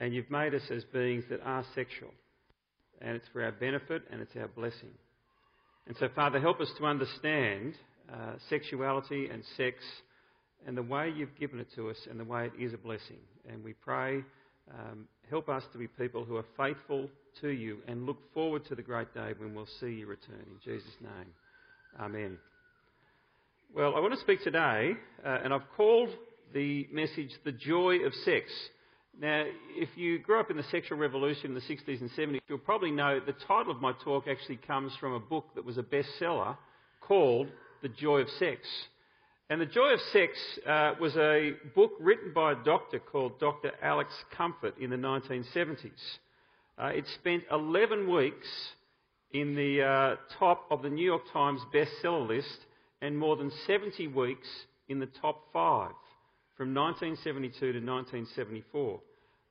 And you've made us as beings that are sexual. And it's for our benefit and it's our blessing. And so, Father, help us to understand uh, sexuality and sex and the way you've given it to us and the way it is a blessing. And we pray, um, help us to be people who are faithful to you and look forward to the great day when we'll see you return. In Jesus' name, Amen. Well, I want to speak today, uh, and I've called the message The Joy of Sex. Now, if you grew up in the sexual revolution in the 60s and 70s, you'll probably know the title of my talk actually comes from a book that was a bestseller called The Joy of Sex. And The Joy of Sex uh, was a book written by a doctor called Dr. Alex Comfort in the 1970s. Uh, it spent 11 weeks in the uh, top of the New York Times bestseller list and more than 70 weeks in the top five from 1972 to 1974.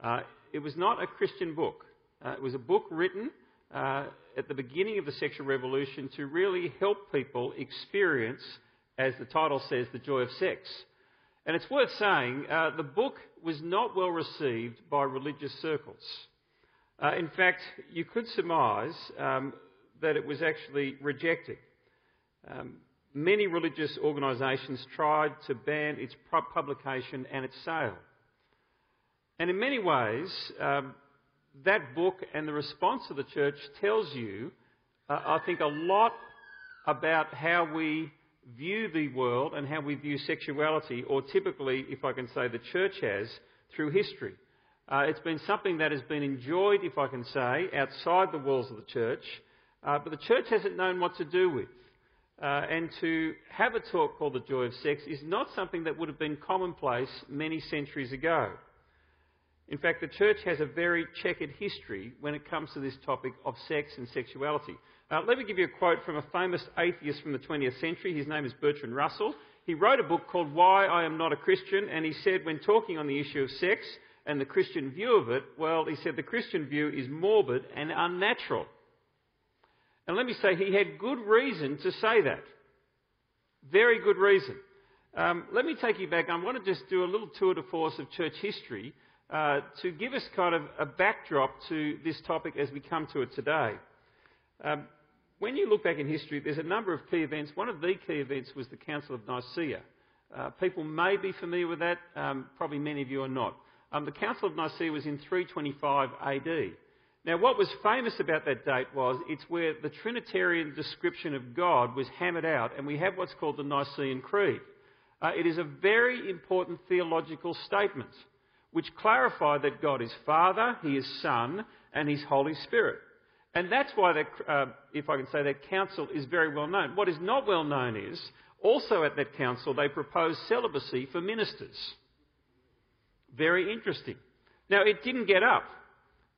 Uh, it was not a Christian book. Uh, it was a book written uh, at the beginning of the sexual revolution to really help people experience, as the title says, the joy of sex. And it's worth saying, uh, the book was not well received by religious circles. Uh, in fact, you could surmise um, that it was actually rejected. Um, many religious organisations tried to ban its publication and its sale. And in many ways, um, that book and the response of the church tells you, uh, I think, a lot about how we view the world and how we view sexuality, or typically, if I can say, the church has through history. Uh, it's been something that has been enjoyed, if I can say, outside the walls of the church, uh, but the church hasn't known what to do with. Uh, and to have a talk called The Joy of Sex is not something that would have been commonplace many centuries ago. In fact, the church has a very checkered history when it comes to this topic of sex and sexuality. Uh, let me give you a quote from a famous atheist from the 20th century. His name is Bertrand Russell. He wrote a book called Why I Am Not a Christian, and he said, when talking on the issue of sex and the Christian view of it, well, he said the Christian view is morbid and unnatural. And let me say, he had good reason to say that. Very good reason. Um, let me take you back. I want to just do a little tour de force of church history uh, to give us kind of a backdrop to this topic as we come to it today. Um, when you look back in history, there's a number of key events. One of the key events was the Council of Nicaea. Uh, people may be familiar with that, um, probably many of you are not. Um, the Council of Nicaea was in 325 AD. Now, what was famous about that date was it's where the Trinitarian description of God was hammered out, and we have what's called the Nicene Creed. Uh, it is a very important theological statement which clarified that God is Father, He is Son, and He's Holy Spirit. And that's why, that, uh, if I can say, that council is very well known. What is not well known is also at that council they proposed celibacy for ministers. Very interesting. Now, it didn't get up.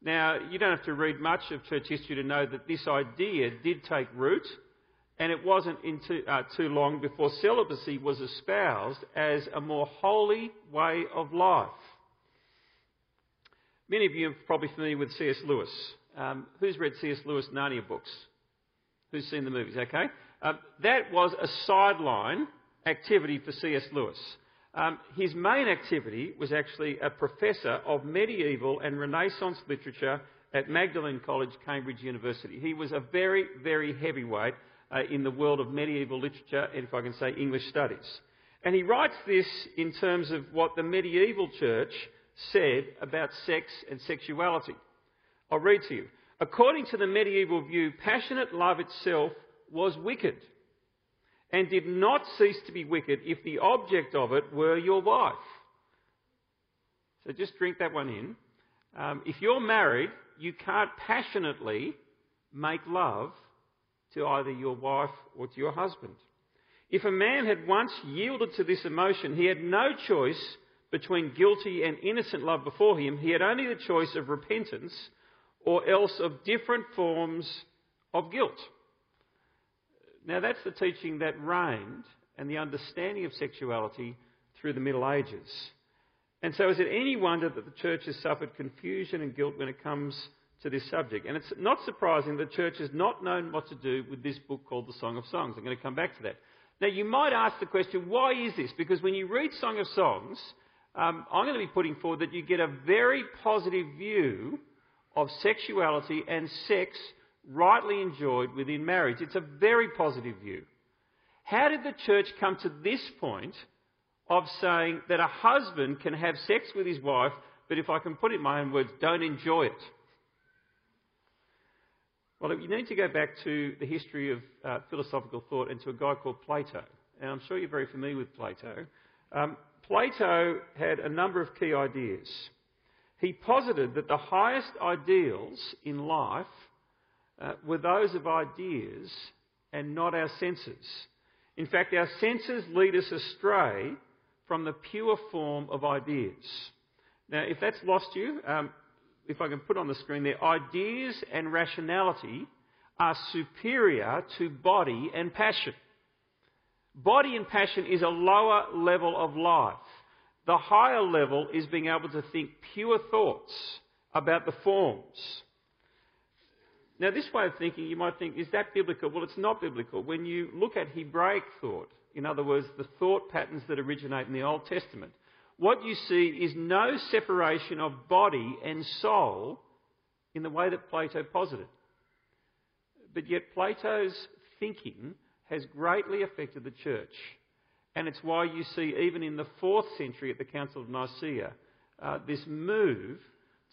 Now, you don't have to read much of church history to know that this idea did take root, and it wasn't too, uh, too long before celibacy was espoused as a more holy way of life. Many of you are probably familiar with C.S. Lewis. Um, who's read C.S. Lewis Narnia books? Who's seen the movies? Okay. Uh, that was a sideline activity for C.S. Lewis. Um, his main activity was actually a professor of medieval and Renaissance literature at Magdalen College, Cambridge University. He was a very, very heavyweight uh, in the world of medieval literature, and if I can say English studies. And he writes this in terms of what the medieval church said about sex and sexuality. I'll read to you. According to the medieval view, passionate love itself was wicked and did not cease to be wicked if the object of it were your wife. So just drink that one in. Um, if you're married, you can't passionately make love to either your wife or to your husband. If a man had once yielded to this emotion, he had no choice between guilty and innocent love before him. He had only the choice of repentance or else of different forms of guilt. Now, that's the teaching that reigned and the understanding of sexuality through the Middle Ages. And so, is it any wonder that the church has suffered confusion and guilt when it comes to this subject? And it's not surprising the church has not known what to do with this book called the Song of Songs. I'm going to come back to that. Now, you might ask the question, why is this? Because when you read Song of Songs, um, I'm going to be putting forward that you get a very positive view of sexuality and sex rightly enjoyed within marriage. It's a very positive view. How did the church come to this point of saying that a husband can have sex with his wife, but if I can put it in my own words, don't enjoy it? Well, you need to go back to the history of uh, philosophical thought and to a guy called Plato. And I'm sure you're very familiar with Plato. Um, Plato had a number of key ideas. He posited that the highest ideals in life uh, were those of ideas and not our senses. In fact, our senses lead us astray from the pure form of ideas. Now, if that's lost you, um, if I can put on the screen there, ideas and rationality are superior to body and passion. Body and passion is a lower level of life. The higher level is being able to think pure thoughts about the forms. Now, this way of thinking, you might think, is that biblical? Well, it's not biblical. When you look at Hebraic thought, in other words, the thought patterns that originate in the Old Testament, what you see is no separation of body and soul in the way that Plato posited. But yet, Plato's thinking has greatly affected the church. And it's why you see, even in the fourth century at the Council of Nicaea, uh, this move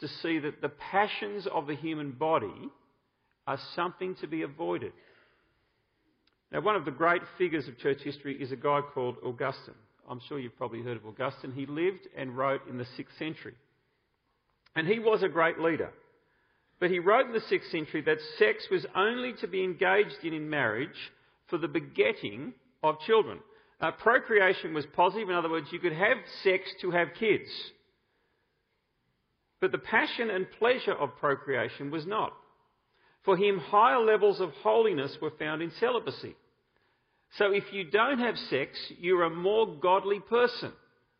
to see that the passions of the human body are something to be avoided. Now, one of the great figures of church history is a guy called Augustine. I'm sure you've probably heard of Augustine. He lived and wrote in the 6th century. And he was a great leader. But he wrote in the 6th century that sex was only to be engaged in in marriage for the begetting of children. Uh, procreation was positive. In other words, you could have sex to have kids. But the passion and pleasure of procreation was not. For him, higher levels of holiness were found in celibacy. So if you don't have sex, you're a more godly person,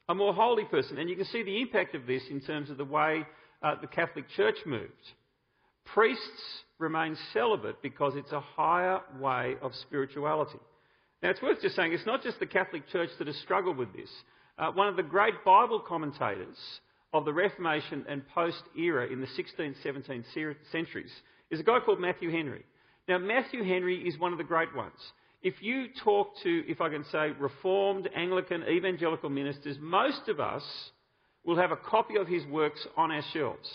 a more holy person. And you can see the impact of this in terms of the way uh, the Catholic Church moved. Priests remain celibate because it's a higher way of spirituality. Now, it's worth just saying it's not just the Catholic Church that has struggled with this. Uh, one of the great Bible commentators of the Reformation and post era in the 16th, 17th centuries is a guy called Matthew Henry. Now, Matthew Henry is one of the great ones. If you talk to, if I can say, Reformed, Anglican, evangelical ministers, most of us will have a copy of his works on our shelves.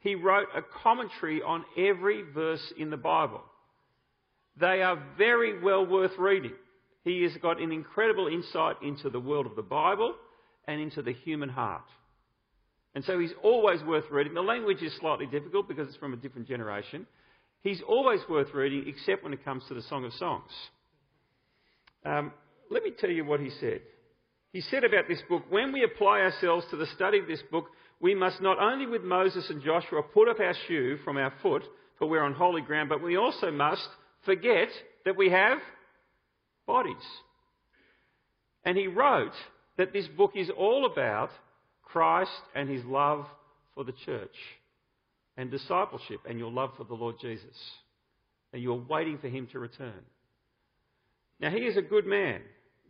He wrote a commentary on every verse in the Bible. They are very well worth reading. He has got an incredible insight into the world of the Bible and into the human heart. And so he's always worth reading. The language is slightly difficult because it's from a different generation. He's always worth reading, except when it comes to the Song of Songs. Um, let me tell you what he said. He said about this book when we apply ourselves to the study of this book, we must not only with Moses and Joshua put up our shoe from our foot, for we're on holy ground, but we also must forget that we have bodies. And he wrote that this book is all about Christ and his love for the church and discipleship and your love for the Lord Jesus. And you're waiting for him to return. Now, he is a good man,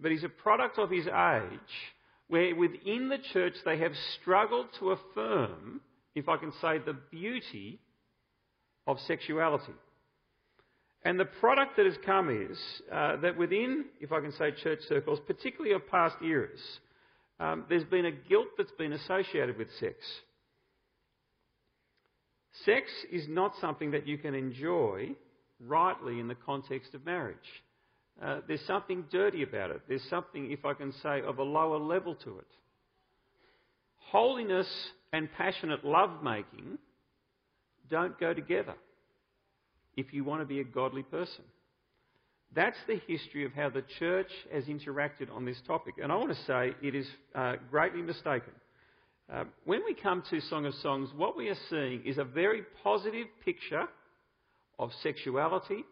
but he's a product of his age where within the church they have struggled to affirm, if I can say, the beauty of sexuality. And the product that has come is uh, that within, if I can say, church circles, particularly of past eras, um, there's been a guilt that's been associated with sex. Sex is not something that you can enjoy rightly in the context of marriage. Uh, there's something dirty about it. There's something, if I can say, of a lower level to it. Holiness and passionate lovemaking don't go together if you want to be a godly person. That's the history of how the church has interacted on this topic. And I want to say it is uh, greatly mistaken. Uh, when we come to Song of Songs, what we are seeing is a very positive picture of sexuality,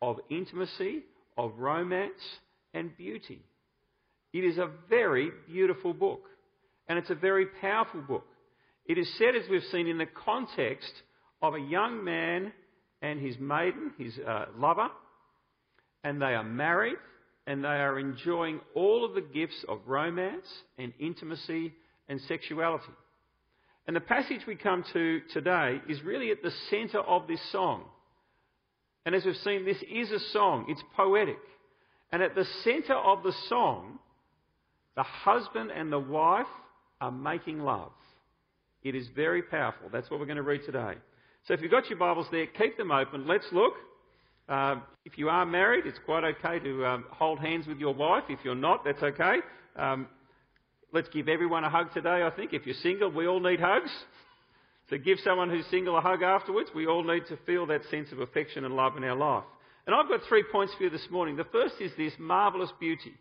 of intimacy, of romance, and beauty. It is a very beautiful book, and it's a very powerful book. It is set, as we've seen, in the context of a young man and his maiden, his uh, lover, and they are married and they are enjoying all of the gifts of romance and intimacy and sexuality. And the passage we come to today is really at the centre of this song. And as we've seen, this is a song, it's poetic. And at the centre of the song, the husband and the wife are making love. It is very powerful. That's what we're going to read today. So if you've got your Bibles there, keep them open. Let's look. Um, if you are married, it's quite okay to um, hold hands with your wife. If you're not, that's okay. Um, let's give everyone a hug today, I think. If you're single, we all need hugs. So give someone who's single a hug afterwards. We all need to feel that sense of affection and love in our life. And I've got three points for you this morning. The first is this marvellous beauty.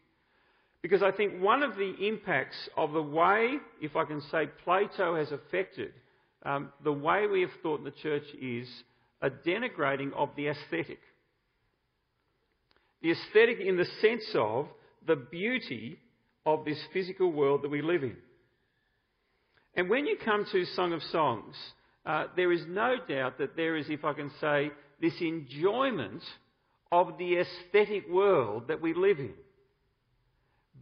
Because I think one of the impacts of the way, if I can say, Plato has affected um, the way we have thought in the church is a denigrating of the aesthetic. The aesthetic in the sense of the beauty of this physical world that we live in. And when you come to Song of Songs, uh, there is no doubt that there is, if I can say, this enjoyment of the aesthetic world that we live in.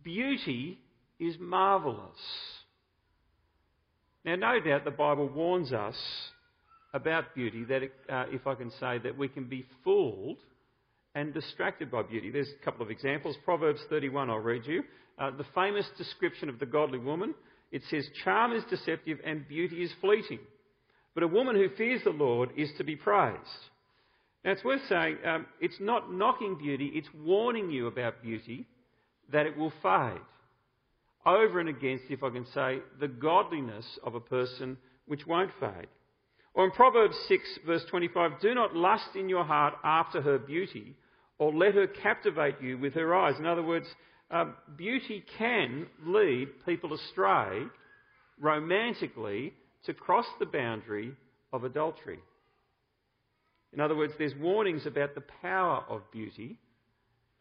Beauty is marvellous. Now, no doubt the Bible warns us about beauty, that, uh, if I can say, that we can be fooled and distracted by beauty. There's a couple of examples. Proverbs 31, I'll read you. Uh, the famous description of the godly woman. It says, Charm is deceptive and beauty is fleeting. But a woman who fears the Lord is to be praised. Now, it's worth saying, um, it's not knocking beauty, it's warning you about beauty, that it will fade. Over and against, if I can say, the godliness of a person which won't fade. Or in Proverbs 6, verse 25, do not lust in your heart after her beauty, or let her captivate you with her eyes. In other words, uh, beauty can lead people astray romantically to cross the boundary of adultery. In other words, there's warnings about the power of beauty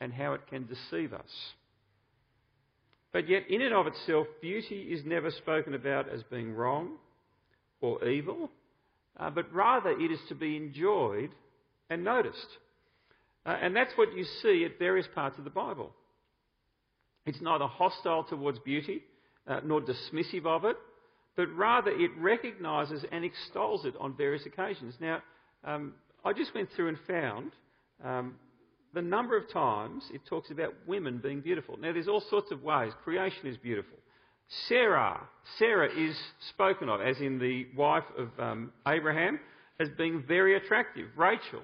and how it can deceive us. But yet, in and of itself, beauty is never spoken about as being wrong or evil, uh, but rather it is to be enjoyed and noticed. Uh, and that's what you see at various parts of the Bible. It's neither hostile towards beauty uh, nor dismissive of it, but rather it recognises and extols it on various occasions. Now, um, I just went through and found um, the number of times it talks about women being beautiful. Now, there's all sorts of ways. Creation is beautiful. Sarah, Sarah is spoken of, as in the wife of um, Abraham, as being very attractive. Rachel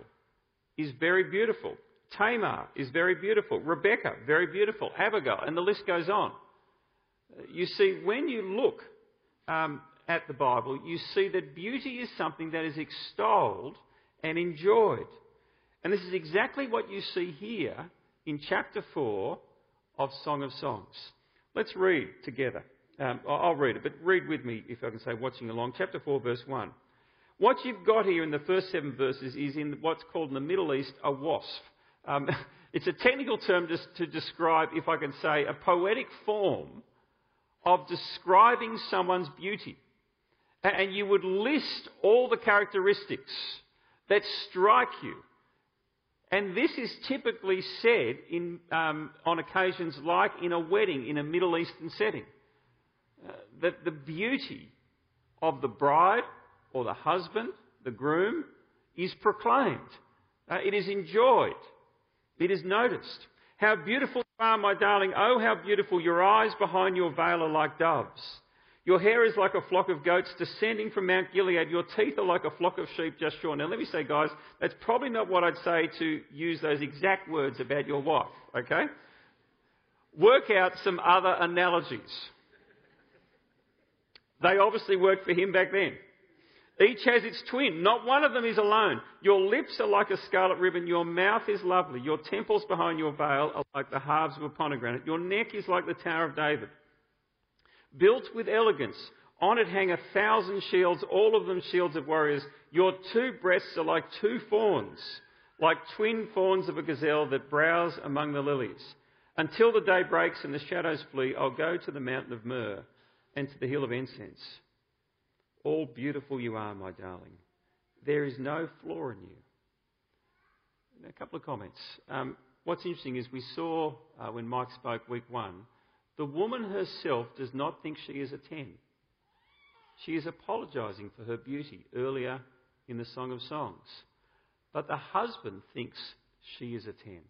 is very beautiful. Tamar is very beautiful. Rebecca, very beautiful. Abigail, and the list goes on. You see, when you look um, at the Bible, you see that beauty is something that is extolled and enjoyed. And this is exactly what you see here in chapter 4 of Song of Songs. Let's read together. Um, I'll read it, but read with me if I can say watching along. Chapter 4, verse 1. What you've got here in the first seven verses is in what's called in the Middle East a wasf. Um, it's a technical term just to describe, if I can say, a poetic form of describing someone's beauty. And you would list all the characteristics that strike you. And this is typically said in, um, on occasions like in a wedding in a Middle Eastern setting. Uh, that the beauty of the bride or the husband, the groom, is proclaimed. Uh, it is enjoyed. It is noticed. How beautiful you are, my darling. Oh, how beautiful. Your eyes behind your veil are like doves. Your hair is like a flock of goats descending from Mount Gilead. Your teeth are like a flock of sheep just shorn. Now, let me say, guys, that's probably not what I'd say to use those exact words about your wife, okay? Work out some other analogies. They obviously worked for him back then. Each has its twin. Not one of them is alone. Your lips are like a scarlet ribbon. Your mouth is lovely. Your temples behind your veil are like the halves of a pomegranate. Your neck is like the Tower of David. Built with elegance. On it hang a thousand shields, all of them shields of warriors. Your two breasts are like two fawns, like twin fawns of a gazelle that browse among the lilies. Until the day breaks and the shadows flee, I'll go to the mountain of myrrh and to the hill of incense. All beautiful you are, my darling. There is no flaw in you. A couple of comments. Um, what's interesting is we saw uh, when Mike spoke week one, the woman herself does not think she is a 10. She is apologizing for her beauty earlier in the Song of Songs. But the husband thinks she is a 10.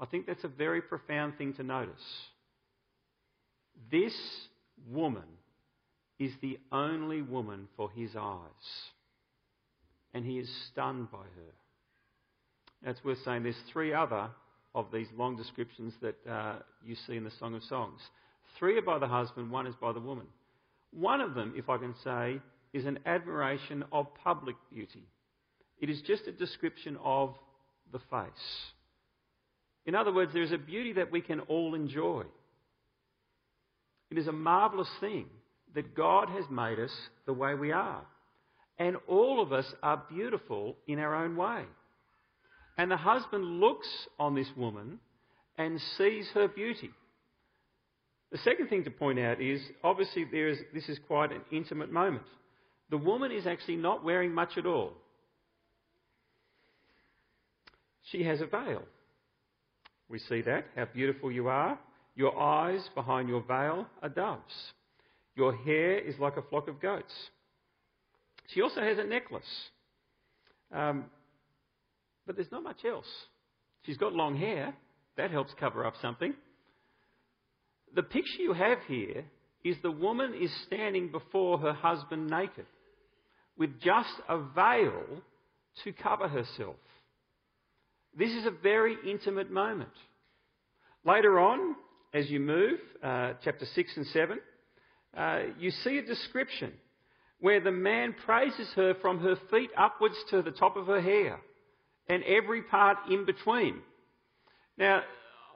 I think that's a very profound thing to notice. This woman is the only woman for his eyes. And he is stunned by her. It's worth saying there's three other of these long descriptions that uh, you see in the Song of Songs. Three are by the husband, one is by the woman. One of them, if I can say, is an admiration of public beauty. It is just a description of the face. In other words, there is a beauty that we can all enjoy. It is a marvellous thing that God has made us the way we are. And all of us are beautiful in our own way. And the husband looks on this woman and sees her beauty. The second thing to point out is obviously there is, this is quite an intimate moment. The woman is actually not wearing much at all. She has a veil. We see that, how beautiful you are. Your eyes behind your veil are doves. Your hair is like a flock of goats. She also has a necklace. Um, but there's not much else. She's got long hair. That helps cover up something. The picture you have here is the woman is standing before her husband naked with just a veil to cover herself. This is a very intimate moment. Later on, as you move, uh, chapter 6 and 7, uh, you see a description where the man praises her from her feet upwards to the top of her hair and every part in between. Now,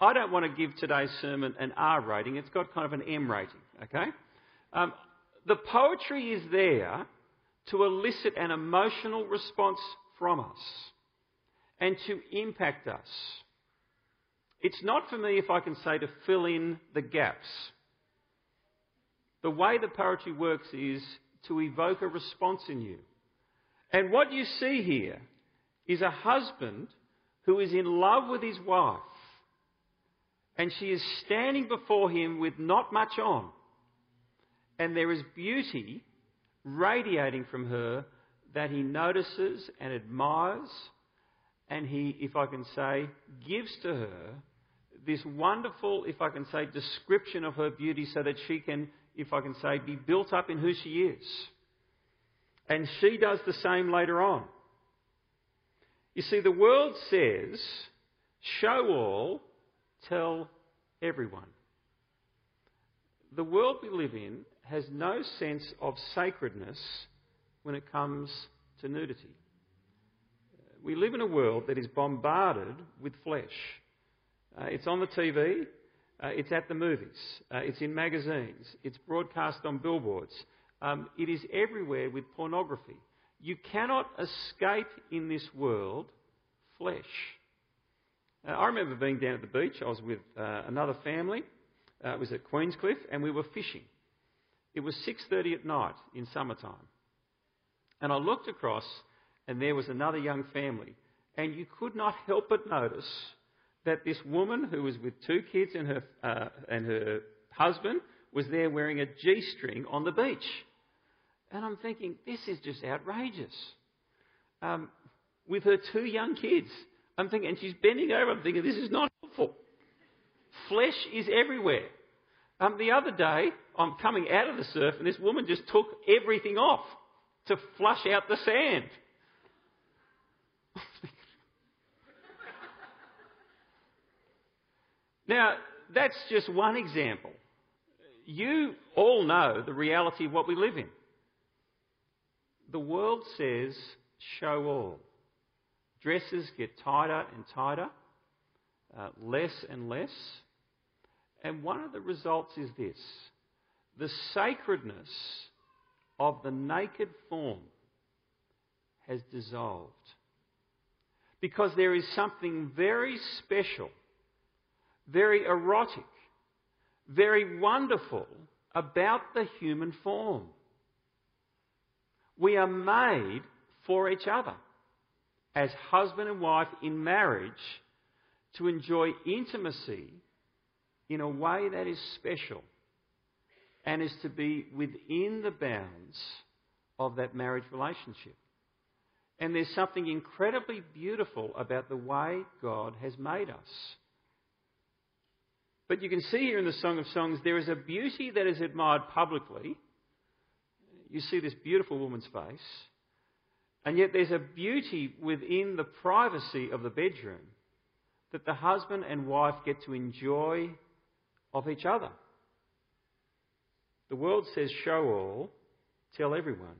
I don't want to give today's sermon an R rating, it's got kind of an M rating, okay? Um, the poetry is there to elicit an emotional response from us and to impact us. It's not for me, if I can say, to fill in the gaps. The way the poetry works is to evoke a response in you. And what you see here is a husband who is in love with his wife, and she is standing before him with not much on, and there is beauty radiating from her that he notices and admires, and he, if I can say, gives to her this wonderful, if I can say, description of her beauty so that she can, if I can say, be built up in who she is. And she does the same later on. You see, the world says, show all, tell everyone. The world we live in has no sense of sacredness when it comes to nudity. We live in a world that is bombarded with flesh. Uh, it's on the TV, uh, it's at the movies, uh, it's in magazines, it's broadcast on billboards. Um, it is everywhere with pornography. You cannot escape in this world flesh. Uh, I remember being down at the beach. I was with uh, another family. Uh, it was at Queenscliff, and we were fishing. It was 6:30 at night in summertime, and I looked across, and there was another young family, and you could not help but notice that this woman who was with two kids and her uh, and her husband was there wearing a g-string on the beach. And I'm thinking, this is just outrageous. Um, with her two young kids. I'm thinking, and she's bending over. I'm thinking, this is not helpful. Flesh is everywhere. Um, the other day, I'm coming out of the surf, and this woman just took everything off to flush out the sand. Now, that's just one example. You all know the reality of what we live in. The world says, show all. Dresses get tighter and tighter, uh, less and less. And one of the results is this the sacredness of the naked form has dissolved. Because there is something very special, very erotic, very wonderful about the human form. We are made for each other as husband and wife in marriage to enjoy intimacy in a way that is special and is to be within the bounds of that marriage relationship. And there's something incredibly beautiful about the way God has made us. But you can see here in the Song of Songs, there is a beauty that is admired publicly. You see this beautiful woman's face. And yet there's a beauty within the privacy of the bedroom that the husband and wife get to enjoy of each other. The world says show all, tell everyone.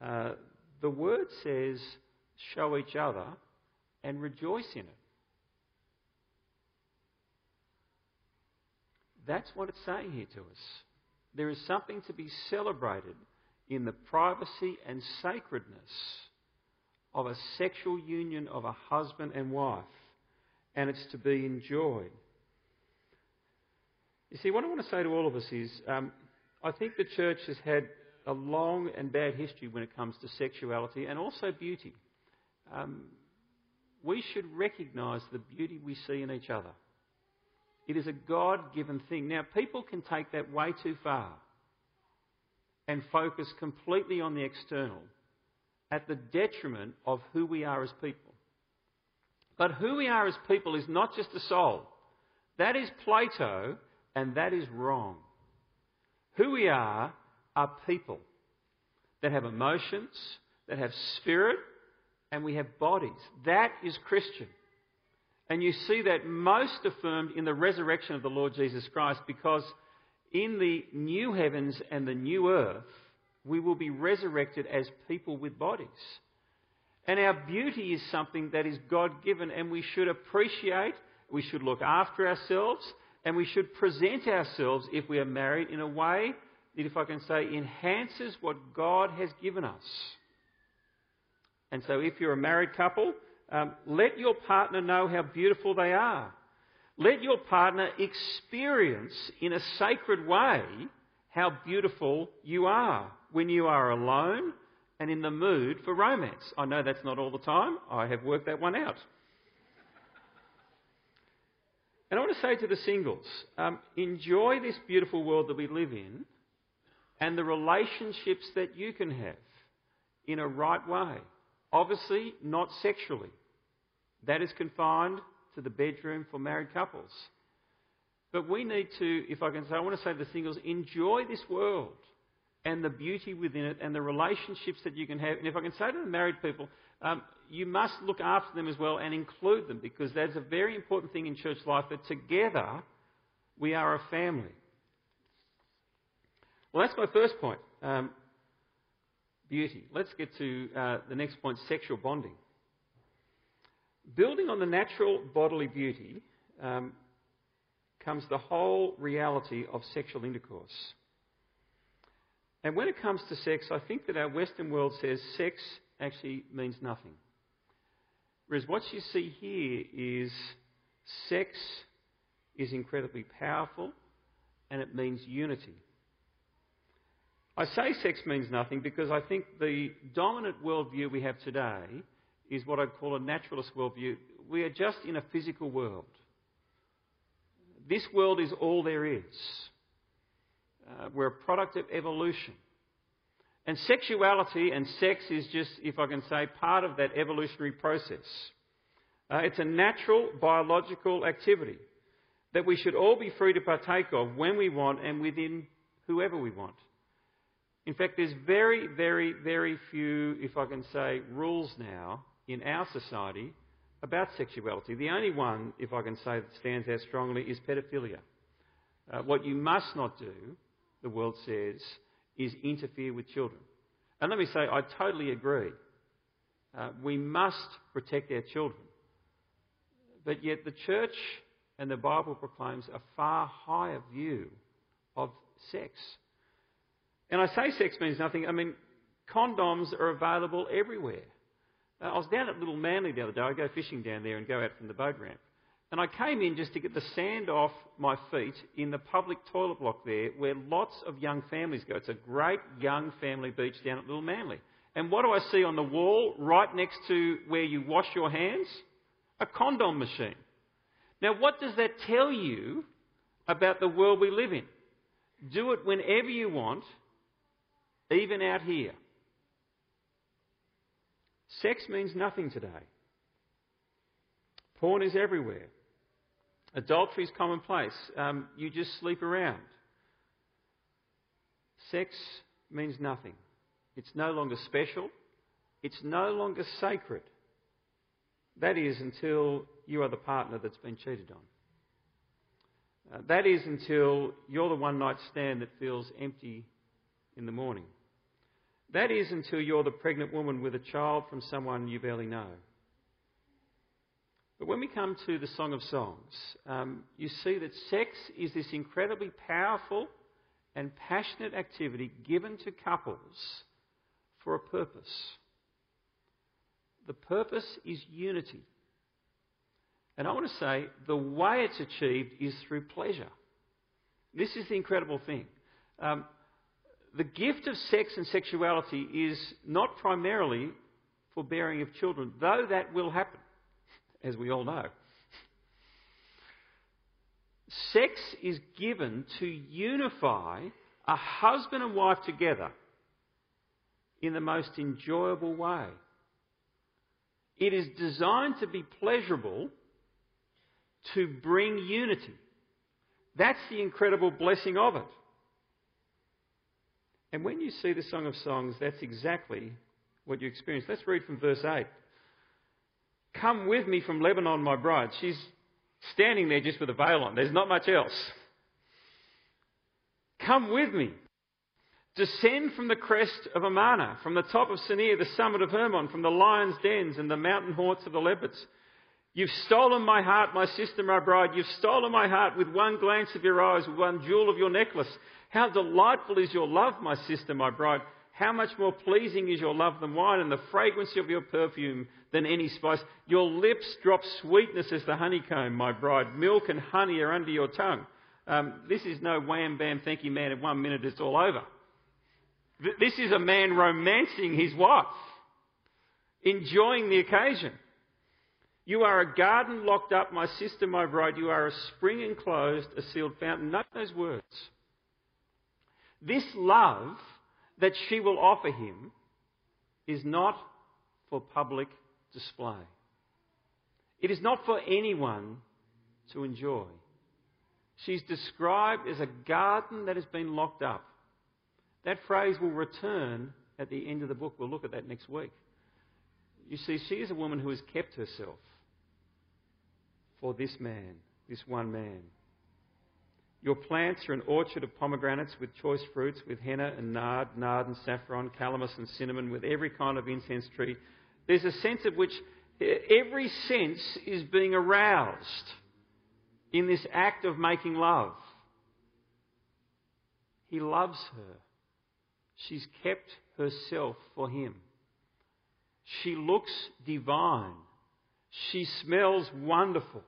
Uh, the word says show each other and rejoice in it. That's what it's saying here to us. There is something to be celebrated in the privacy and sacredness of a sexual union of a husband and wife, and it's to be enjoyed. You see, what I want to say to all of us is um, I think the church has had a long and bad history when it comes to sexuality and also beauty. Um, we should recognise the beauty we see in each other. It is a God given thing. Now, people can take that way too far and focus completely on the external at the detriment of who we are as people. But who we are as people is not just a soul. That is Plato, and that is wrong. Who we are are people that have emotions, that have spirit, and we have bodies. That is Christian. And you see that most affirmed in the resurrection of the Lord Jesus Christ because in the new heavens and the new earth, we will be resurrected as people with bodies. And our beauty is something that is God given, and we should appreciate, we should look after ourselves, and we should present ourselves, if we are married, in a way that, if I can say, enhances what God has given us. And so, if you're a married couple, um, let your partner know how beautiful they are. Let your partner experience in a sacred way how beautiful you are when you are alone and in the mood for romance. I know that's not all the time. I have worked that one out. And I want to say to the singles um, enjoy this beautiful world that we live in and the relationships that you can have in a right way. Obviously, not sexually. That is confined to the bedroom for married couples. But we need to, if I can say, I want to say to the singles, enjoy this world and the beauty within it and the relationships that you can have. And if I can say to the married people, um, you must look after them as well and include them because that's a very important thing in church life that together we are a family. Well, that's my first point um, beauty. Let's get to uh, the next point sexual bonding. Building on the natural bodily beauty um, comes the whole reality of sexual intercourse. And when it comes to sex, I think that our Western world says sex actually means nothing. Whereas what you see here is sex is incredibly powerful and it means unity. I say sex means nothing because I think the dominant worldview we have today is what I'd call a naturalist worldview. We are just in a physical world. This world is all there is. Uh, we're a product of evolution. And sexuality and sex is just, if I can say, part of that evolutionary process. Uh, it's a natural biological activity that we should all be free to partake of when we want and within whoever we want. In fact, there's very, very, very few, if I can say, rules now in our society about sexuality. The only one, if I can say, that stands out strongly is pedophilia. Uh, what you must not do the world says, is interfere with children. And let me say, I totally agree. Uh, we must protect our children. But yet, the church and the Bible proclaims a far higher view of sex. And I say sex means nothing. I mean, condoms are available everywhere. Uh, I was down at Little Manly the other day. I go fishing down there and go out from the boat ramp. And I came in just to get the sand off my feet in the public toilet block there where lots of young families go. It's a great young family beach down at Little Manly. And what do I see on the wall right next to where you wash your hands? A condom machine. Now, what does that tell you about the world we live in? Do it whenever you want, even out here. Sex means nothing today. Porn is everywhere. Adultery is commonplace. Um, you just sleep around. Sex means nothing. It's no longer special. It's no longer sacred. That is until you are the partner that's been cheated on. Uh, that is until you're the one night stand that feels empty in the morning. That is until you're the pregnant woman with a child from someone you barely know. But when we come to the Song of Songs, um, you see that sex is this incredibly powerful and passionate activity given to couples for a purpose. The purpose is unity. And I want to say the way it's achieved is through pleasure. This is the incredible thing. Um, the gift of sex and sexuality is not primarily for bearing of children, though that will happen, as we all know. Sex is given to unify a husband and wife together in the most enjoyable way. It is designed to be pleasurable to bring unity. That's the incredible blessing of it. And when you see the Song of Songs, that's exactly what you experience. Let's read from verse 8. Come with me from Lebanon, my bride. She's standing there just with a veil on. There's not much else. Come with me. Descend from the crest of Amana, from the top of Senir, the summit of Hermon, from the lion's dens and the mountain haunts of the leopards. You've stolen my heart, my sister, my bride. You've stolen my heart with one glance of your eyes, with one jewel of your necklace. How delightful is your love, my sister, my bride. How much more pleasing is your love than wine, and the fragrance of your perfume than any spice. Your lips drop sweetness as the honeycomb, my bride. Milk and honey are under your tongue. Um, this is no wham bam, thank you, man. In one minute, it's all over. This is a man romancing his wife, enjoying the occasion. You are a garden locked up, my sister, my bride. You are a spring enclosed, a sealed fountain. Note those words. This love that she will offer him is not for public display. It is not for anyone to enjoy. She's described as a garden that has been locked up. That phrase will return at the end of the book. We'll look at that next week. You see, she is a woman who has kept herself for this man, this one man. Your plants are an orchard of pomegranates with choice fruits, with henna and nard, nard and saffron, calamus and cinnamon, with every kind of incense tree. There's a sense of which eh, every sense is being aroused in this act of making love. He loves her. She's kept herself for him. She looks divine. She smells wonderful.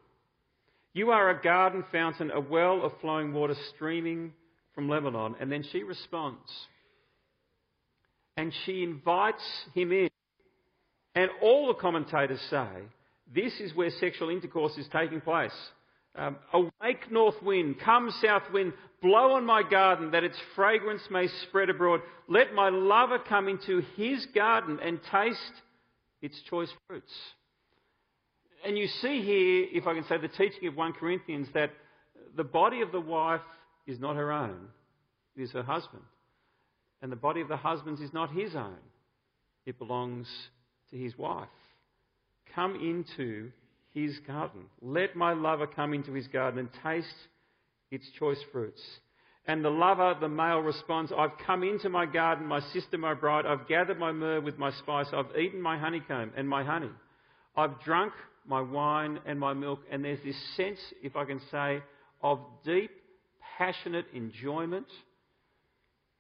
You are a garden fountain, a well of flowing water streaming from Lebanon. And then she responds. And she invites him in. And all the commentators say this is where sexual intercourse is taking place. Um, Awake, north wind, come, south wind, blow on my garden that its fragrance may spread abroad. Let my lover come into his garden and taste its choice fruits and you see here, if I can say, the teaching of 1 Corinthians that the body of the wife is not her own, it is her husband. And the body of the husband is not his own, it belongs to his wife. Come into his garden. Let my lover come into his garden and taste its choice fruits. And the lover, the male, responds, I've come into my garden, my sister, my bride. I've gathered my myrrh with my spice. I've eaten my honeycomb and my honey. I've drunk my wine and my milk. And there's this sense, if I can say, of deep, passionate enjoyment,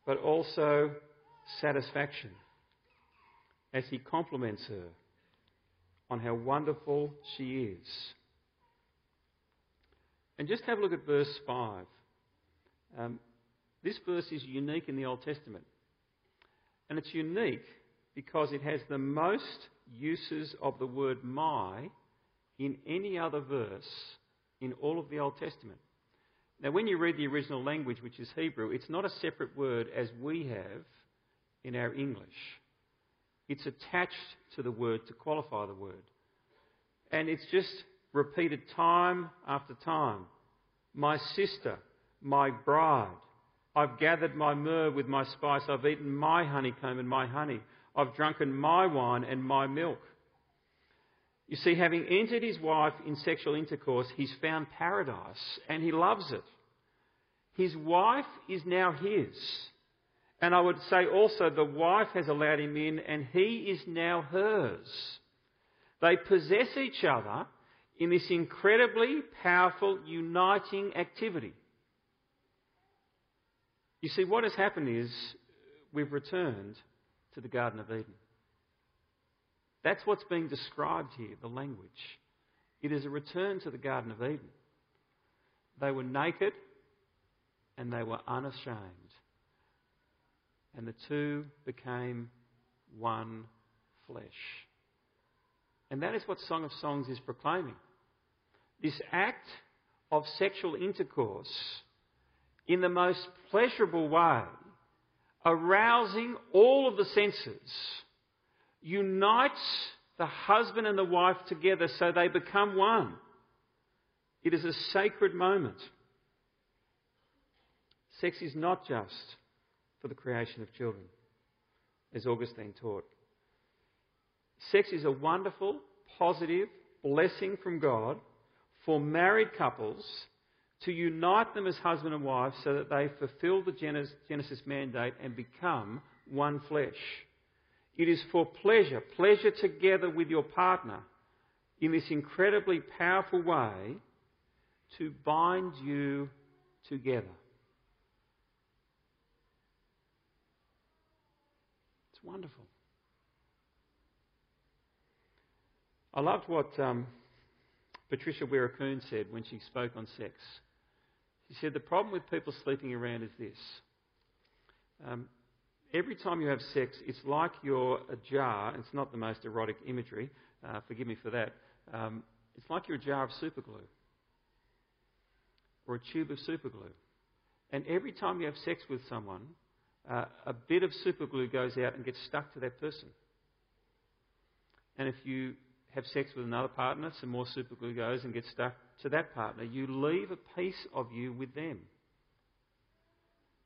but also satisfaction as he compliments her on how wonderful she is. And just have a look at verse 5. Um, this verse is unique in the Old Testament. And it's unique because it has the most uses of the word my in any other verse in all of the Old Testament. Now, when you read the original language, which is Hebrew, it's not a separate word as we have in our English. It's attached to the word to qualify the word. And it's just repeated time after time. My sister, my bride. I've gathered my myrrh with my spice. I've eaten my honeycomb and my honey. I've drunken my wine and my milk. You see, having entered his wife in sexual intercourse, he's found paradise and he loves it. His wife is now his. And I would say also the wife has allowed him in and he is now hers. They possess each other in this incredibly powerful, uniting activity. You see, what has happened is we've returned to the Garden of Eden. That's what's being described here, the language. It is a return to the Garden of Eden. They were naked and they were unashamed. And the two became one flesh. And that is what Song of Songs is proclaiming. This act of sexual intercourse in the most pleasurable way, arousing all of the senses unites the husband and the wife together so they become one. It is a sacred moment. Sex is not just for the creation of children, as Augustine taught. Sex is a wonderful, positive blessing from God for married couples to unite them as husband and wife so that they fulfill the Genesis mandate and become one flesh. It is for pleasure, pleasure together with your partner in this incredibly powerful way to bind you together. It's wonderful. I loved what um, Patricia Weerakoon said when she spoke on sex. She said the problem with people sleeping around is this. Um, every time you have sex, it's like you're a jar. It's not the most erotic imagery, uh, forgive me for that. Um, it's like you're a jar of superglue or a tube of superglue. And every time you have sex with someone, uh, a bit of superglue goes out and gets stuck to that person. And if you have sex with another partner, some more superglue goes and gets stuck to that partner. You leave a piece of you with them.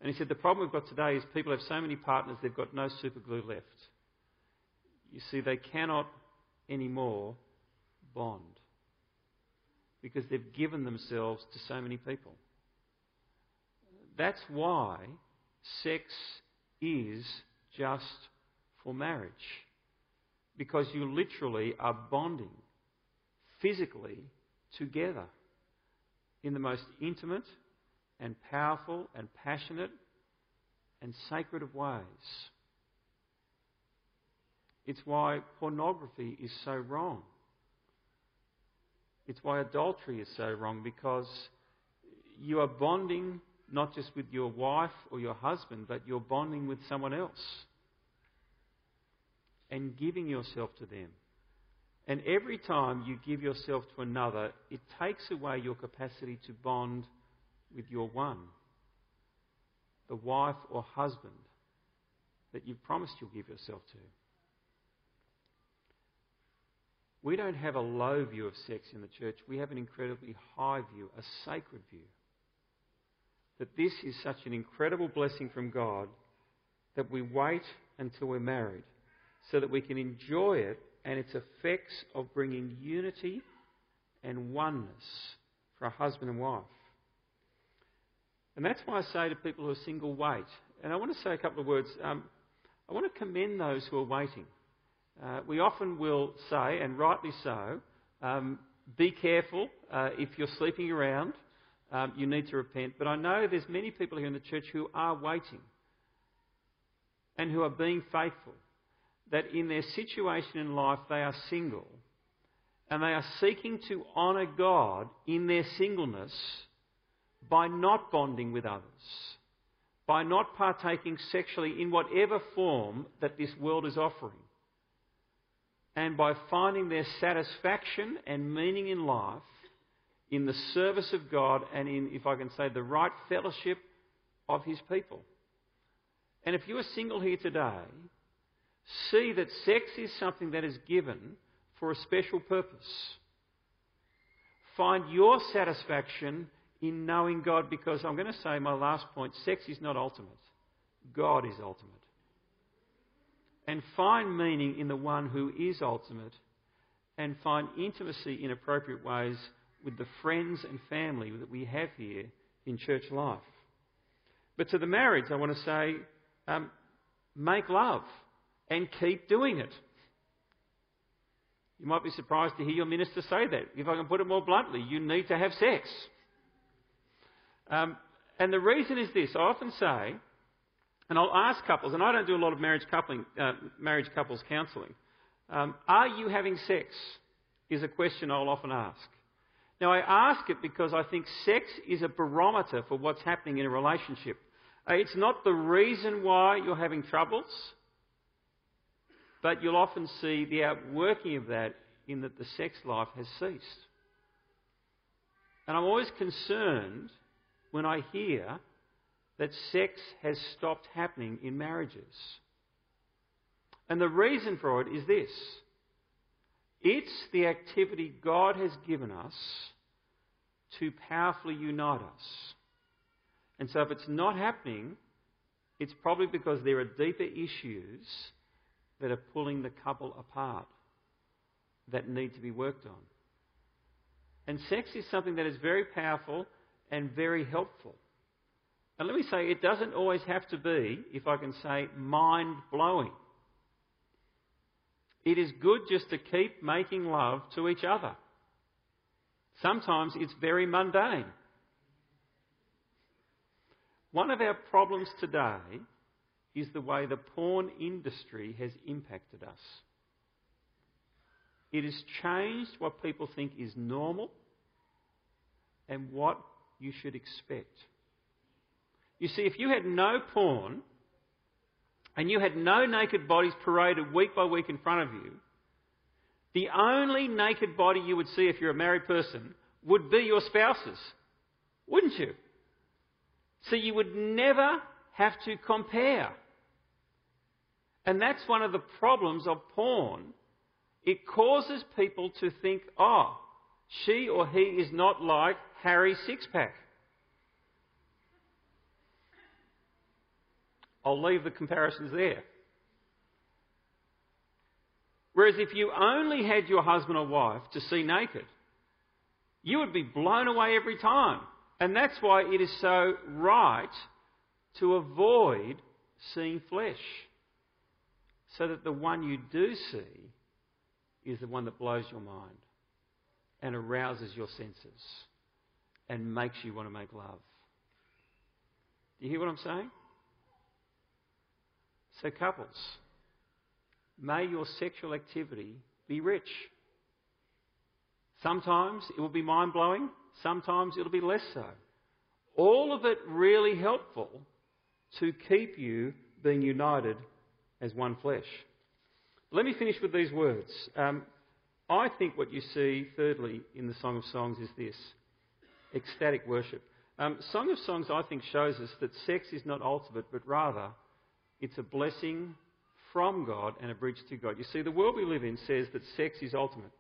And he said, The problem we've got today is people have so many partners, they've got no superglue left. You see, they cannot anymore bond because they've given themselves to so many people. That's why sex is just for marriage. Because you literally are bonding physically together in the most intimate and powerful and passionate and sacred of ways. It's why pornography is so wrong. It's why adultery is so wrong because you are bonding not just with your wife or your husband, but you're bonding with someone else and giving yourself to them. And every time you give yourself to another, it takes away your capacity to bond with your one, the wife or husband that you've promised you'll give yourself to. We don't have a low view of sex in the church. We have an incredibly high view, a sacred view. That this is such an incredible blessing from God that we wait until we're married so that we can enjoy it and its effects of bringing unity and oneness for a husband and wife. And that's why I say to people who are single, wait. And I want to say a couple of words. Um, I want to commend those who are waiting. Uh, we often will say, and rightly so, um, be careful uh, if you're sleeping around. Um, you need to repent. But I know there's many people here in the church who are waiting and who are being faithful that in their situation in life they are single and they are seeking to honour God in their singleness by not bonding with others, by not partaking sexually in whatever form that this world is offering, and by finding their satisfaction and meaning in life in the service of God and in, if I can say, the right fellowship of His people. And if you are single here today, see that sex is something that is given for a special purpose. Find your satisfaction in knowing God because I'm going to say my last point sex is not ultimate, God is ultimate. And find meaning in the one who is ultimate and find intimacy in appropriate ways with the friends and family that we have here in church life. But to the marriage, I want to say um, make love and keep doing it. You might be surprised to hear your minister say that. If I can put it more bluntly, you need to have sex. Um, and the reason is this I often say, and I'll ask couples, and I don't do a lot of marriage, coupling, uh, marriage couples counselling, um, are you having sex? Is a question I'll often ask. Now, I ask it because I think sex is a barometer for what's happening in a relationship. Uh, it's not the reason why you're having troubles, but you'll often see the outworking of that in that the sex life has ceased. And I'm always concerned when I hear that sex has stopped happening in marriages. And the reason for it is this it's the activity God has given us to powerfully unite us. And so if it's not happening, it's probably because there are deeper issues that are pulling the couple apart that need to be worked on. And sex is something that is very powerful and very helpful. And let me say, it doesn't always have to be, if I can say, mind blowing. It is good just to keep making love to each other. Sometimes it's very mundane. One of our problems today is the way the porn industry has impacted us. It has changed what people think is normal and what you should expect. You see, if you had no porn and you had no naked bodies paraded week by week in front of you, the only naked body you would see if you're a married person would be your spouse's, wouldn't you? So you would never have to compare. And that's one of the problems of porn. It causes people to think, oh, she or he is not like Harry Sixpack. I'll leave the comparisons there. Whereas if you only had your husband or wife to see naked, you would be blown away every time. And that's why it is so right to avoid seeing flesh. So that the one you do see is the one that blows your mind and arouses your senses and makes you want to make love. Do you hear what I'm saying? So, couples, may your sexual activity be rich. Sometimes it will be mind blowing, sometimes it'll be less so. All of it really helpful to keep you being united as one flesh. Let me finish with these words. Um, I think what you see, thirdly, in the Song of Songs is this ecstatic worship. Um, Song of Songs, I think, shows us that sex is not ultimate, but rather it's a blessing from God and a bridge to God. You see, the world we live in says that sex is ultimate.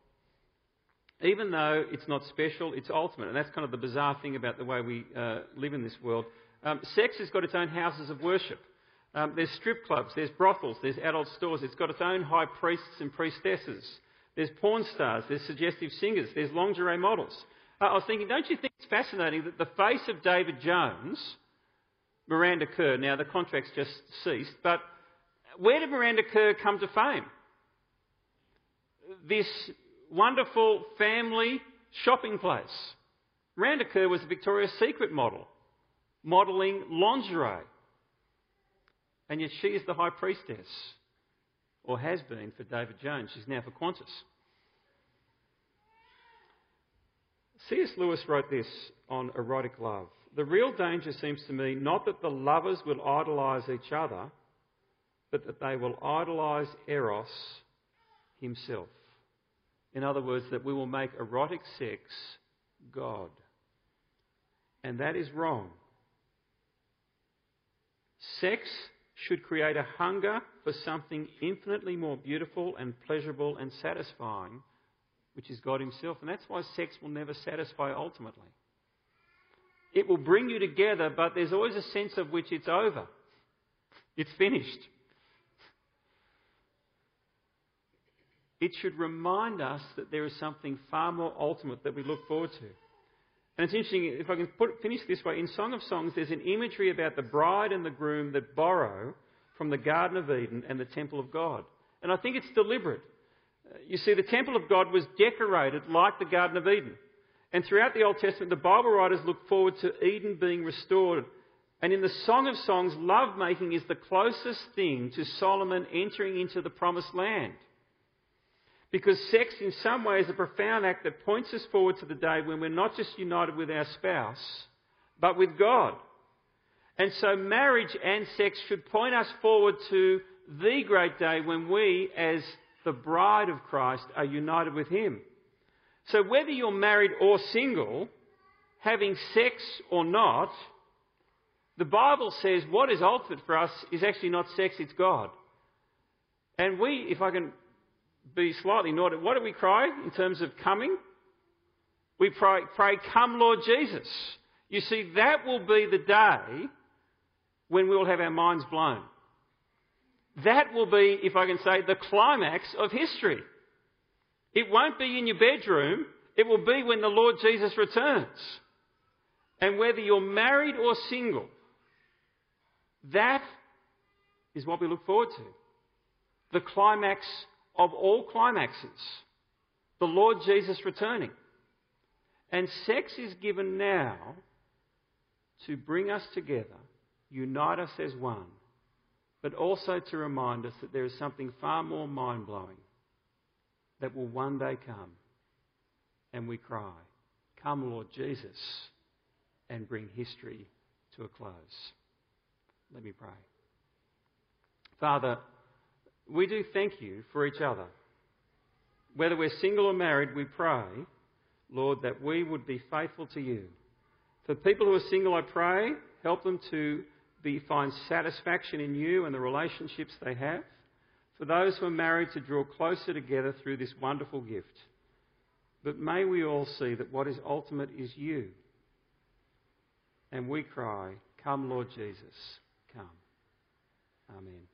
Even though it's not special, it's ultimate. And that's kind of the bizarre thing about the way we uh, live in this world. Um, sex has got its own houses of worship. Um, there's strip clubs, there's brothels, there's adult stores. It's got its own high priests and priestesses. There's porn stars, there's suggestive singers, there's lingerie models. I was thinking, don't you think it's fascinating that the face of David Jones, Miranda Kerr, now the contract's just ceased, but where did Miranda Kerr come to fame? This wonderful family shopping place. Miranda Kerr was a Victoria's Secret model, modelling lingerie. And yet she is the high priestess, or has been for David Jones. She's now for Qantas. C.S. Lewis wrote this on erotic love. The real danger seems to me not that the lovers will idolise each other, but that they will idolise Eros himself. In other words, that we will make erotic sex God. And that is wrong. Sex should create a hunger for something infinitely more beautiful and pleasurable and satisfying, which is God Himself. And that's why sex will never satisfy ultimately. It will bring you together, but there's always a sense of which it's over. It's finished. It should remind us that there is something far more ultimate that we look forward to. And it's interesting, if I can put, finish this way, in Song of Songs, there's an imagery about the bride and the groom that borrow from the Garden of Eden and the Temple of God. And I think it's deliberate. Uh, you see, the Temple of God was decorated like the Garden of Eden. And throughout the Old Testament, the Bible writers look forward to Eden being restored. And in the Song of Songs, love making is the closest thing to Solomon entering into the promised land. Because sex, in some ways, is a profound act that points us forward to the day when we're not just united with our spouse, but with God. And so, marriage and sex should point us forward to the great day when we, as the bride of Christ, are united with Him. So, whether you're married or single, having sex or not, the Bible says what is ultimate for us is actually not sex, it's God. And we, if I can be slightly naughty. What do we cry in terms of coming? We pray, pray, Come, Lord Jesus. You see, that will be the day when we will have our minds blown. That will be, if I can say, the climax of history. It won't be in your bedroom, it will be when the Lord Jesus returns. And whether you're married or single, that is what we look forward to. The climax of all climaxes the Lord Jesus returning. And sex is given now to bring us together, unite us as one, but also to remind us that there is something far more mind blowing that will one day come. And we cry, Come, Lord Jesus, and bring history to a close. Let me pray. Father, we do thank you for each other. Whether we're single or married, we pray, Lord, that we would be faithful to you. For people who are single, I pray, help them to be, find satisfaction in you and the relationships they have. For those who are married, to draw closer together through this wonderful gift. But may we all see that what is ultimate is you. And we cry, Come, Lord Jesus, come. Amen.